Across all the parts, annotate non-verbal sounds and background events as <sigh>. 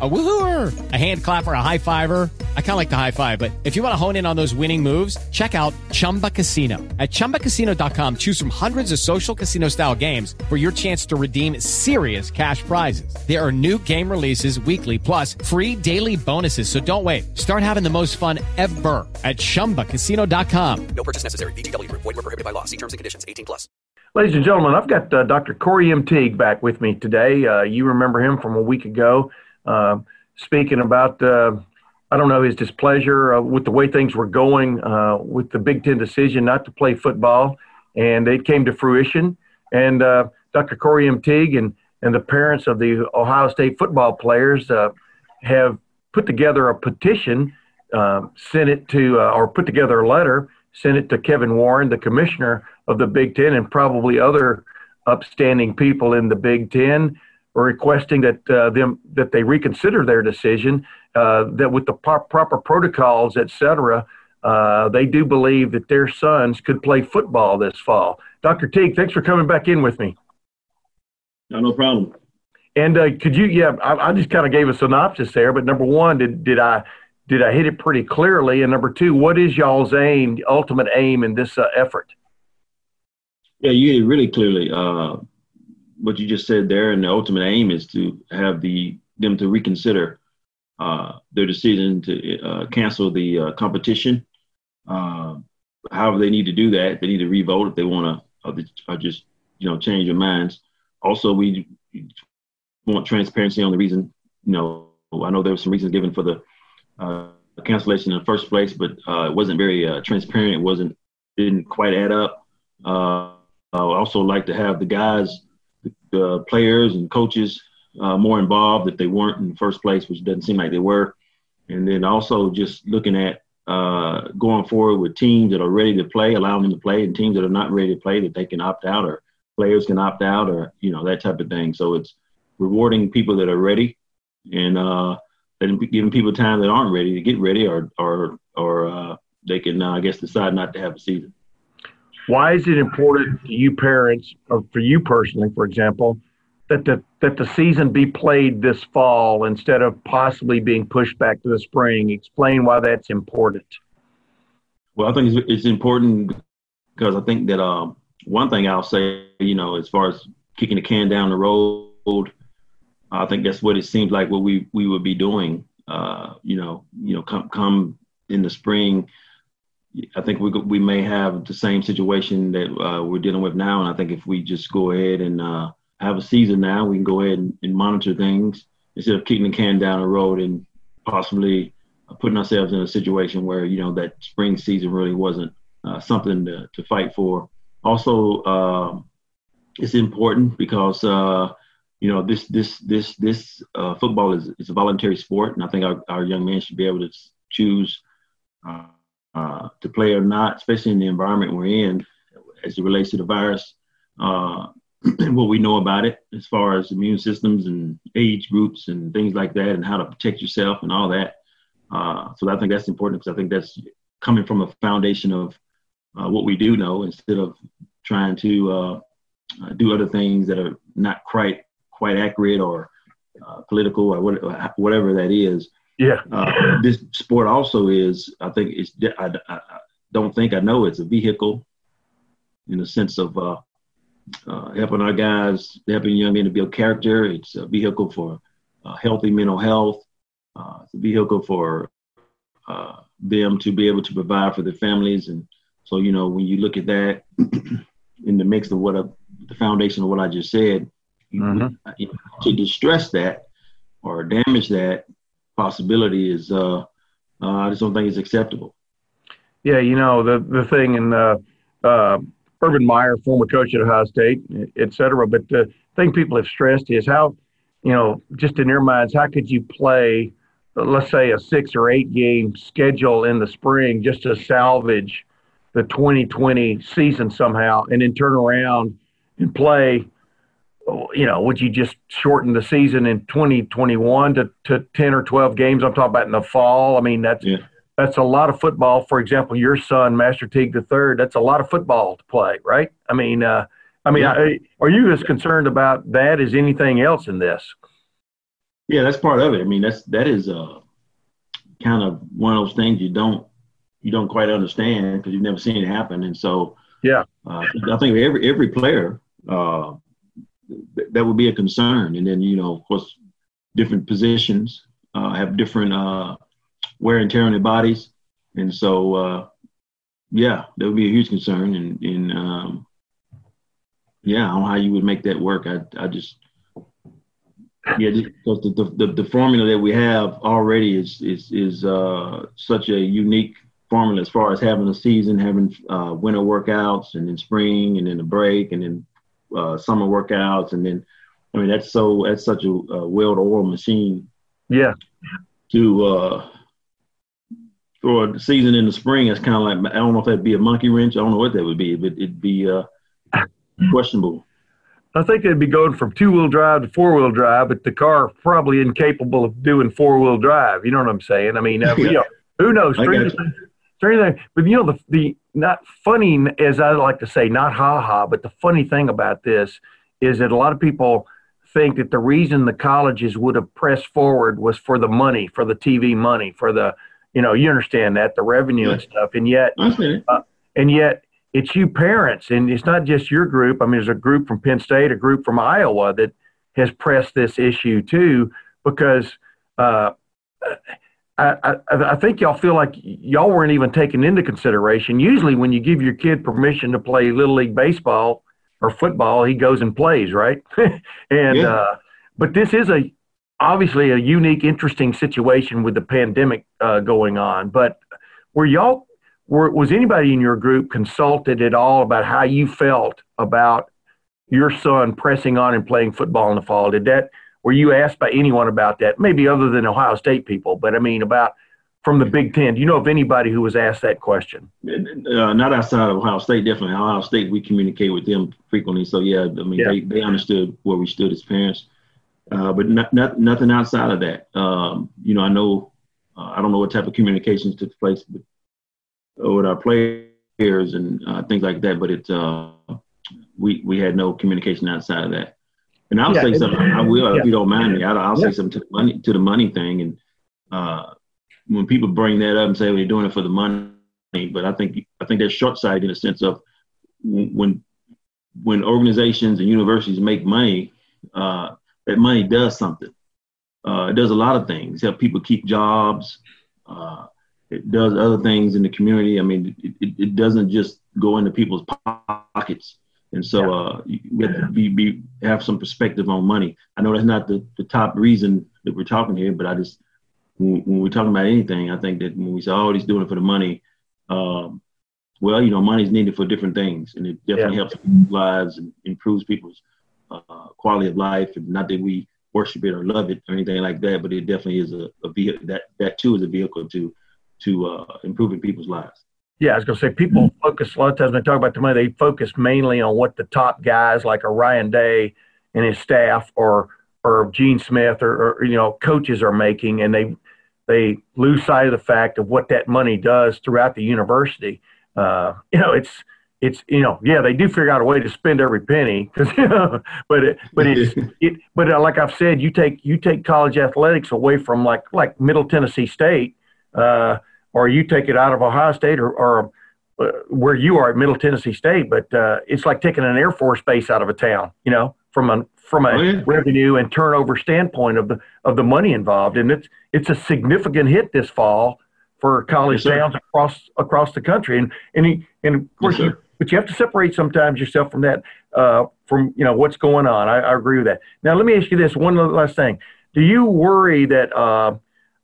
A woohooer, a hand clapper, a high fiver. I kind of like the high five, but if you want to hone in on those winning moves, check out Chumba Casino. At ChumbaCasino.com, choose from hundreds of social casino style games for your chance to redeem serious cash prizes. There are new game releases weekly, plus free daily bonuses. So don't wait. Start having the most fun ever at ChumbaCasino.com. No purchase necessary. VGW. Void were prohibited by law. See terms and conditions. 18 plus. Ladies and gentlemen, I've got uh, Dr. Corey M. Teague back with me today. Uh, you remember him from a week ago speaking about, uh, I don't know, his displeasure uh, with the way things were going uh, with the Big Ten decision not to play football. And it came to fruition. And uh, Dr. Corey M. Teague and, and the parents of the Ohio State football players uh, have put together a petition, sent it to, or put together a letter, sent it to Kevin Warren, the commissioner of the Big Ten, and probably other upstanding people in the Big Ten or requesting that uh, them that they reconsider their decision. Uh, that with the pro- proper protocols, et cetera, uh, they do believe that their sons could play football this fall. Dr. Teague, thanks for coming back in with me. No, no problem. And uh, could you? Yeah, I, I just kind of gave a synopsis there, but number one, did did I did I hit it pretty clearly? And number two, what is y'all's aim, ultimate aim in this uh, effort? Yeah, you hit it really clearly. What you just said there, and the ultimate aim is to have the them to reconsider uh, their decision to uh, cancel the uh, competition. Uh, however, they need to do that. They need to revote if they want to, or just you know change their minds. Also, we want transparency on the reason. You know, I know there were some reasons given for the uh, cancellation in the first place, but uh, it wasn't very transparent. It wasn't didn't quite add up. I also like to have the guys the players and coaches uh, more involved if they weren't in the first place, which doesn't seem like they were. And then also just looking at uh, going forward with teams that are ready to play, allowing them to play, and teams that are not ready to play that they can opt out or players can opt out or you know that type of thing. So it's rewarding people that are ready and uh, giving people time that aren't ready to get ready or or or uh, they can uh, I guess decide not to have a season. Why is it important to you parents, or for you personally, for example, that the that the season be played this fall instead of possibly being pushed back to the spring? Explain why that's important. Well, I think it's, it's important because I think that um, one thing I'll say, you know, as far as kicking the can down the road, I think that's what it seems like what we we would be doing. Uh, you know, you know, come come in the spring I think we we may have the same situation that uh, we're dealing with now, and I think if we just go ahead and uh, have a season now, we can go ahead and, and, monitor things instead of kicking the can down the road and possibly putting ourselves in a situation where you know that spring season really wasn't uh, something to, to fight for. Also, um, it's important because uh, you know this this this this uh, football is, is a voluntary sport, and I think our, our young men should be able to choose uh, to play or not, especially in the environment we're in as it relates to the virus. Uh, <clears throat> what we know about it as far as immune systems and age groups and things like that, and how to protect yourself and all that. Uh, so I think that's important because I think that's coming from a foundation of uh, what we do know instead of trying to uh, uh, do other things that are not quite quite accurate or political or whatever that is. Yeah. Uh, this sport also is, I think, it's. I, I, don't think I know it's a vehicle, in the sense of uh, uh, helping our guys, helping young men to build character. It's a vehicle for uh, healthy mental health. Uh, it's a vehicle for uh, them to be able to provide for their families. And so, you know, when you look at that <clears throat> in the mix of what the foundation of what I just said, mm-hmm. you know, to distress that or damage that possibility is uh, uh, I just don't think it's acceptable. Yeah, you know the the thing in uh, uh, Urban Meyer, former coach at Ohio State, et cetera. But the thing people have stressed is how, you know, just in their minds, how could you play, let's say, a six or eight game schedule in the spring just to salvage the 2020 season somehow, and then turn around and play you know, would you just shorten the season in 2021 to, to 10 or 12 games? I'm talking about in the fall. I mean, that's, yeah. that's a lot of football. For example, your son, Master Teague the third, that's a lot of football to play, right? I mean, uh, I mean, Yeah. I, are you as concerned about that as anything else in this? Yeah, that's part of it. I mean, that's that is uh, kind of one of those things you don't you don't quite understand because you've never seen it happen, and so Yeah. uh, I think every every player uh, that would be a concern, and then you know, of course, different positions uh, have different uh, wear and tear on their bodies, and so uh, yeah, that would be a huge concern, and and um, yeah, I don't know how you would make that work. I I just yeah, because the, the, the, the formula that we have already is is is uh, such a unique formula as far as having a season, having uh, winter workouts, and then spring, and then a break, and then uh, summer workouts, and then I mean that's so that's such a, a well-oiled machine Yeah, to uh, throw a season in the spring. It's kind of like I don't know if that'd be a monkey wrench. I don't know what that would be, but it'd be uh, <laughs> questionable. I think it'd be going from two wheel drive to four wheel drive, but the car probably incapable of doing four wheel drive. You know what I'm saying? I mean, uh, <laughs> you know, who knows? Stranger got things- stranger things. But you know, the the not funny as I like to say, not ha ha, but the funny thing about this is that a lot of people think that the reason the colleges would have pressed forward was for the money, for the TV money, for the you know, you understand that the revenue and stuff, and yet understand. and yet it's you parents and it's not just your group i mean there's a group from penn state a group from iowa that has pressed this issue too because uh, I, I, I think y'all feel like y'all weren't even taken into consideration usually when you give your kid permission to play little league baseball or football he goes and plays right <laughs> and Yeah. uh, but this is a obviously a unique interesting situation with the pandemic uh, going on but were y'all were, was anybody in your group consulted at all about how you felt about your son pressing on and playing football in the fall? Did that were you asked by anyone about that? Maybe other than Ohio State people, but I mean about from the Big Ten. Do you know of anybody who was asked that question? Uh, not outside of Ohio State, definitely. Ohio State, we communicate with them frequently. So yeah, I mean, Yeah. they, they understood where we stood as parents, uh, but not, not, nothing outside of that. Um, you know, I know, uh, I don't know what type of communications took place with, uh, with our players and uh, things like that, but it, uh, we we had no communication outside of that. And I'll Yeah, say something. I will, yeah. if you don't mind me. I'll, I'll Yeah. say something to the money to the money thing. And uh, when people bring that up and say well, they're doing it for the money, but I think I think they're short sighted in the sense of when when organizations and universities make money, uh, that money does something. Uh, it does a lot of things. Help people keep jobs. Uh, it does other things in the community. I mean, it, it, it doesn't just go into people's pockets. And so uh, we have to be, be have some perspective on money. I know that's not the, the top reason that we're talking here, but I just when, when we're talking about anything, I think that when we say, "Oh, he's doing it for the money," um, well, you know, money is needed for different things, and it definitely helps people's lives and improves people's uh, quality of life. And not that we worship it or love it or anything like that, but it definitely is a, a vehicle that that too is a vehicle to to uh, improving people's lives. Yeah, I was going to say people focus a lot of times when they talk about the money, they focus mainly on what the top guys like Ryan Day and his staff or or Gene Smith or, or you know coaches are making, and they they lose sight of the fact of what that money does throughout the university. Uh, you know, it's it's you know yeah they do figure out a way to spend every penny because <laughs> but it, but it's <laughs> it but uh, like I've said you take you take college athletics away from like like Middle Tennessee State. Uh, or you take it out of Ohio State or, or uh, where you are at Middle Tennessee State, but uh, it's like taking an Air Force base out of a town, you know, from a from a Oh, yeah. revenue and turnover standpoint of the of the money involved, and it's it's a significant hit this fall for college Yes, towns across across the country, and and he, and of course Yes, you, but you have to separate sometimes yourself from that uh, from you know what's going on. I, I agree with that. Now let me ask you this one last thing: Do you worry that uh,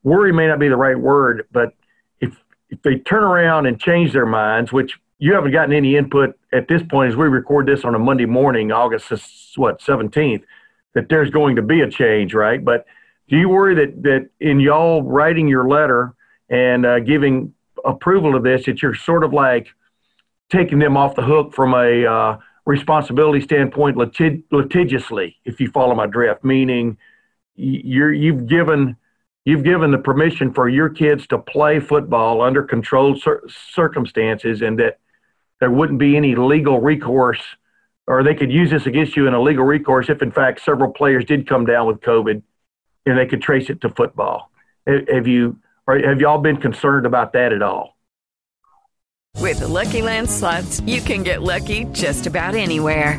worry may not be the right word, but if they turn around and change their minds, which you haven't gotten any input at this point as we record this on a Monday morning, August what seventeenth, that there's going to be a change, right? But do you worry that that in y'all writing your letter and uh, giving approval to this, that you're sort of like taking them off the hook from a uh, responsibility standpoint litig- litigiously, if you follow my drift, meaning you're you've given you've given the permission for your kids to play football under controlled cir- circumstances, and that there wouldn't be any legal recourse, or they could use this against you in a legal recourse if, in fact, several players did come down with COVID, and they could trace it to football. Have you, or have y'all been concerned about that at all? With the Lucky Land slots, you can get lucky just about anywhere.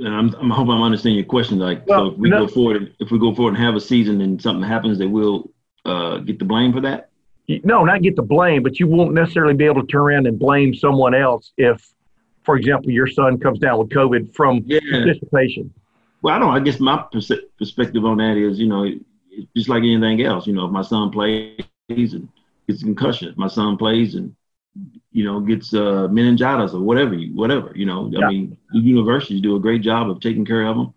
And I'm, I'm hoping I'm understanding your question. Like, Well, so if we no- go forward, if we go forward and have a season and something happens, that we'll uh, get the blame for that. no, not get the blame, but you won't necessarily be able to turn around and blame someone else if, for example, your son comes down with COVID from Yeah. participation. Well, I don't. I guess my pers- perspective on that is, you know, it- it's just like anything else. You know, if my son plays and gets a concussion, if my son plays and you know gets uh, meningitis or whatever, whatever. You know, Yeah. I mean, the universities do a great job of taking care of them.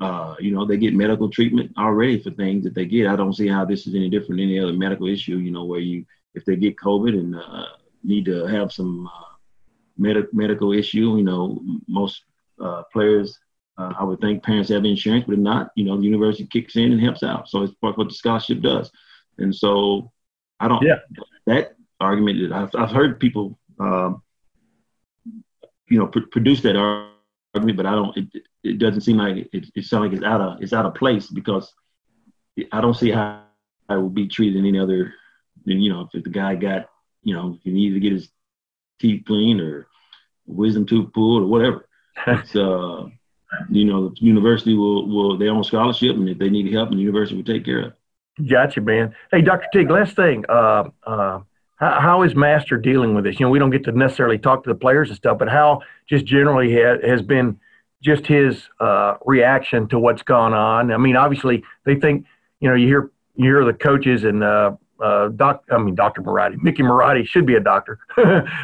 Uh, you know, they get medical treatment already for things that they get. I don't see how this is any different than any other medical issue. You know, where you if they get COVID and uh, need to have some uh, med- medical issue, you know, most uh, players uh, I would think parents have insurance, but if not, you know, the university kicks in and helps out. So it's part of what the scholarship does. And so I don't, Yeah. that argument, I've, I've heard people, um, you know, pr- produce that argument, but I don't, it, it doesn't seem like it, it sounds like it's out of, it's out of place because I don't see how I would be treated any other than, you know, if the guy got, you know, he needed to get his teeth cleaned or wisdom tooth pulled or whatever. <laughs> It's, uh, you know, the university will, will they own scholarship, and if they need help, the university will take care of. it. Gotcha, man. Hey, Dr. Teague, last thing. Uh, uh, how, how is Master dealing with this? You know, we don't get to necessarily talk to the players and stuff, but how just generally ha- has been just his uh, reaction to what's gone on? I mean, obviously they think, you know, you hear you hear the coaches and uh, uh, doc. I mean, Dr. Marotti, Mickey Marotti should be a doctor, <laughs>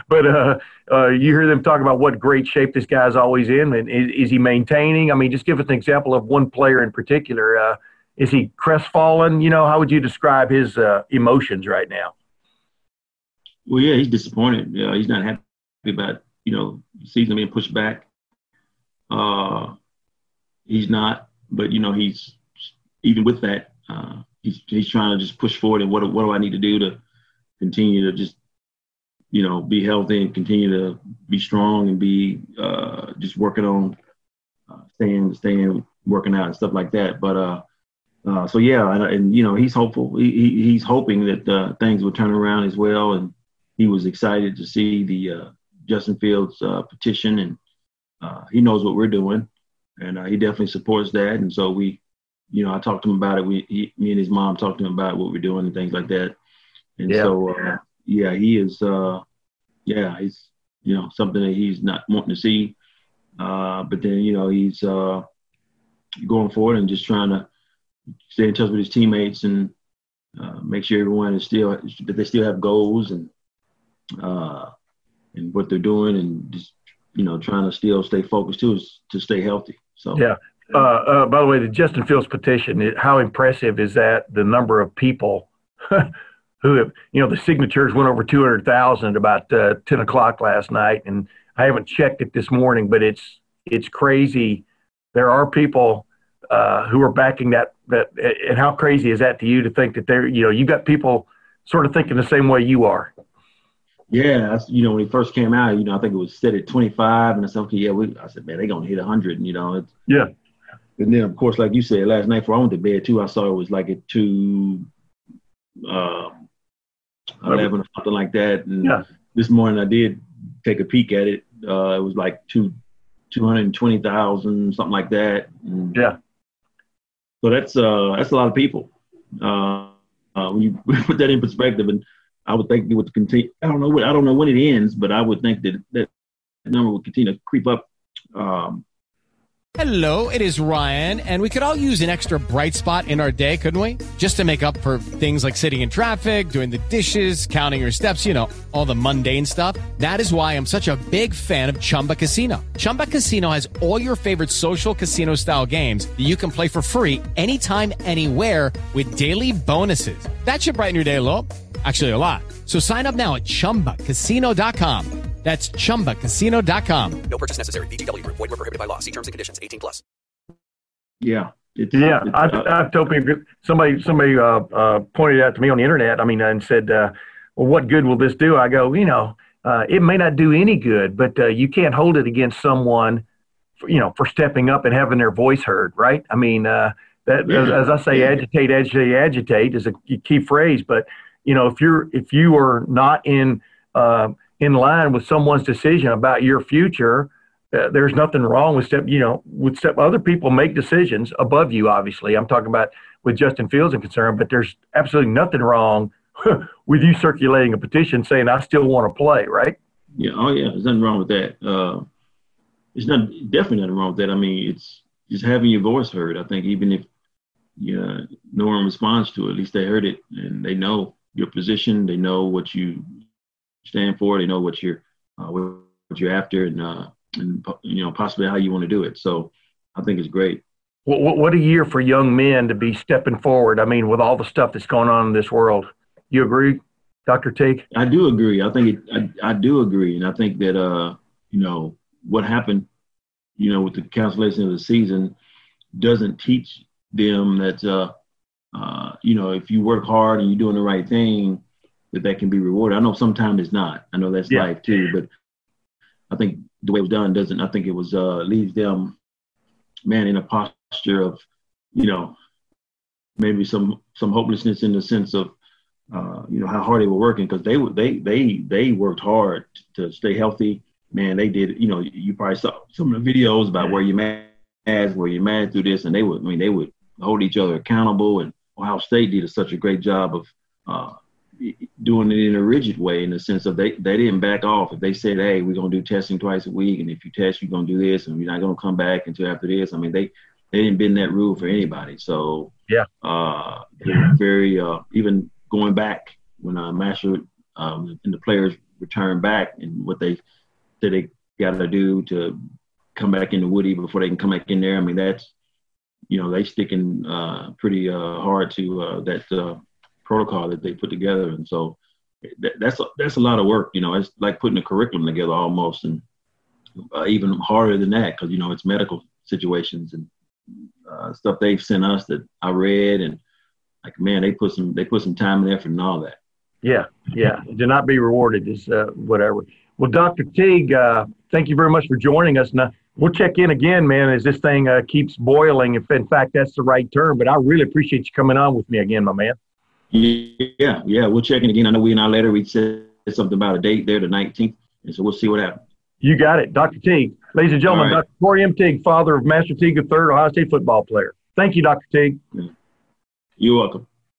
but uh, uh, you hear them talk about what great shape this guy's always in, and is, is he maintaining? I mean, just give us an example of one player in particular. Uh, is he crestfallen? You know, how would you describe his uh, emotions right now? Well, yeah, he's disappointed. Yeah, he's not happy about you know season being pushed back. Uh, he's not, but you know he's even with that, uh, he's he's trying to just push forward. And what what do I need to do to continue to just you know be healthy and continue to be strong and be uh, just working on uh, staying staying working out and stuff like that. But uh, uh, so yeah, and, and you know he's hopeful. He, he, he's hoping that uh, things will turn around as well, and he was excited to see the uh, Justin Fields uh, petition, and uh, he knows what we're doing, and uh, he definitely supports that. And so we, you know, I talked to him about it. We, he, me and his mom talked to him about what we're doing and things like that. And Yeah. so, uh, yeah, he is, uh, yeah, he's, you know, something that he's not wanting to see. Uh, but then, you know, he's uh, going forward and just trying to stay in touch with his teammates and uh, make sure everyone is still that they still have goals and uh, and what they're doing and just you know trying to still stay focused too is to stay healthy. So Yeah. Uh, uh, by the way, the Justin Fields petition, it, how impressive is that? The number of people <laughs> who have, you know, the signatures went over 200,000 about uh, 10 o'clock last night. And I haven't checked it this morning, but it's, it's crazy. There are people uh, who are backing that, that, and how crazy is that to you to think that they're, you know you've got people sort of thinking the same way you are. Yeah, that's, you know when he first came out, you know I think it was set at 25, and I said okay, yeah, we, I said man they're gonna hit 100, and you know it's Yeah. And then of course like you said last night before I went to bed too, I saw it was like at two. Uh, 11 or something like that. And Yeah. this morning I did take a peek at it. Uh, it was like two, 220,000, something like that. And Yeah. So that's, uh, that's a lot of people. Uh, uh, when you <laughs> put that in perspective and I would think it would continue. I don't know what, I don't know when it ends, but I would think that that number would continue to creep up, um, Hello, it is Ryan, and we could all use an extra bright spot in our day, couldn't we? Just to make up for things like sitting in traffic, doing the dishes, counting your steps, you know, all the mundane stuff. That is why I'm such a big fan of Chumba Casino. Chumba Casino has all your favorite social casino style games that you can play for free anytime, anywhere with daily bonuses. That should brighten your day a little. Actually, a lot. So sign up now at chumbacasino.com. That's chumbacasino.com. No purchase necessary. VGW Group. Void were prohibited by law. See terms and conditions. 18 plus. Yeah. It's, Yeah, it's, I've, uh, I've told people, somebody, somebody, uh, uh, pointed out to me on the internet, I mean, and said, uh, well, what good will this do? I go, you know, uh, it may not do any good, but, uh, you can't hold it against someone, for, you know, for stepping up and having their voice heard, right? I mean, uh, that, as, as I say, Yeah. agitate, agitate, agitate is a key phrase, but, you know, if you're, if you are not in, uh, in line with someone's decision about your future, uh, there's nothing wrong with step, you know, with step. Other people make decisions above you. Obviously, I'm talking about with Justin Fields and concern, but there's absolutely nothing wrong <laughs> with you circulating a petition saying I still want to play. Right? Yeah, oh yeah, there's nothing wrong with that. Uh, there's not definitely nothing wrong with that. I mean, it's just having your voice heard. I think even if yeah, no one responds to it, at least they heard it and they know your position. They know what you stand for. They know what you're uh, what you're after, and uh, and you know possibly how you want to do it. So I think it's great. What, what, what a year for young men to be stepping forward. I mean, with all the stuff that's going on in this world. You agree, Dr. Teague? I do agree. I think it, I, I do agree, and I think that uh, you know what happened, you know, with the cancellation of the season, doesn't teach them that uh, uh, you know if you work hard and you're doing the right thing, that that can be rewarded. I know sometimes it's not. I know that's Yeah. life too, but I think the way it was done doesn't. I think it was uh, leaves them, man, in a posture of, you know, maybe some some hopelessness in the sense of uh, you know how hard they were working because they were they they they worked hard to stay healthy. Man, they did. You know, you probably saw some of the videos about where you mad, where you mad through this, and they would. I mean, they would hold each other accountable. And Ohio State did such a great job of uh, doing it in a rigid way, in the sense of they they didn't back off. If they said, "Hey, we're gonna do testing twice a week, and if you test, you're gonna do this, and you're not gonna come back until after this," I mean, they they didn't bend that rule for anybody. So Yeah. uh, they're very uh, even going back when uh, Master um, and the players return back and what they said they got to do to come back into Woody before they can come back in there. I mean, that's you know they sticking uh, pretty uh, hard to uh, that uh, protocol that they put together, and so that, that's a, that's a lot of work. You know, it's like putting a curriculum together almost, and uh, even harder than that because you know it's medical situations and uh, stuff they've sent us that I read and like man, they put some they put some time and effort and all that. Yeah, yeah. To not be rewarded is whatever. Well, Dr. Teague, thank you very much for joining us. Now, we'll check in again, man, as this thing uh, keeps boiling, if in fact that's the right term. But I really appreciate you coming on with me again, my man. Yeah, yeah, we'll check in again. I know we in our letter we said something about a date there, the 19th, and so we'll see what happens. You got it, Dr. Teague. Ladies and gentlemen, right. Dr. Corey M. Teague, father of Master Teague III, Ohio State football player. Thank you, Dr. Teague. You're welcome.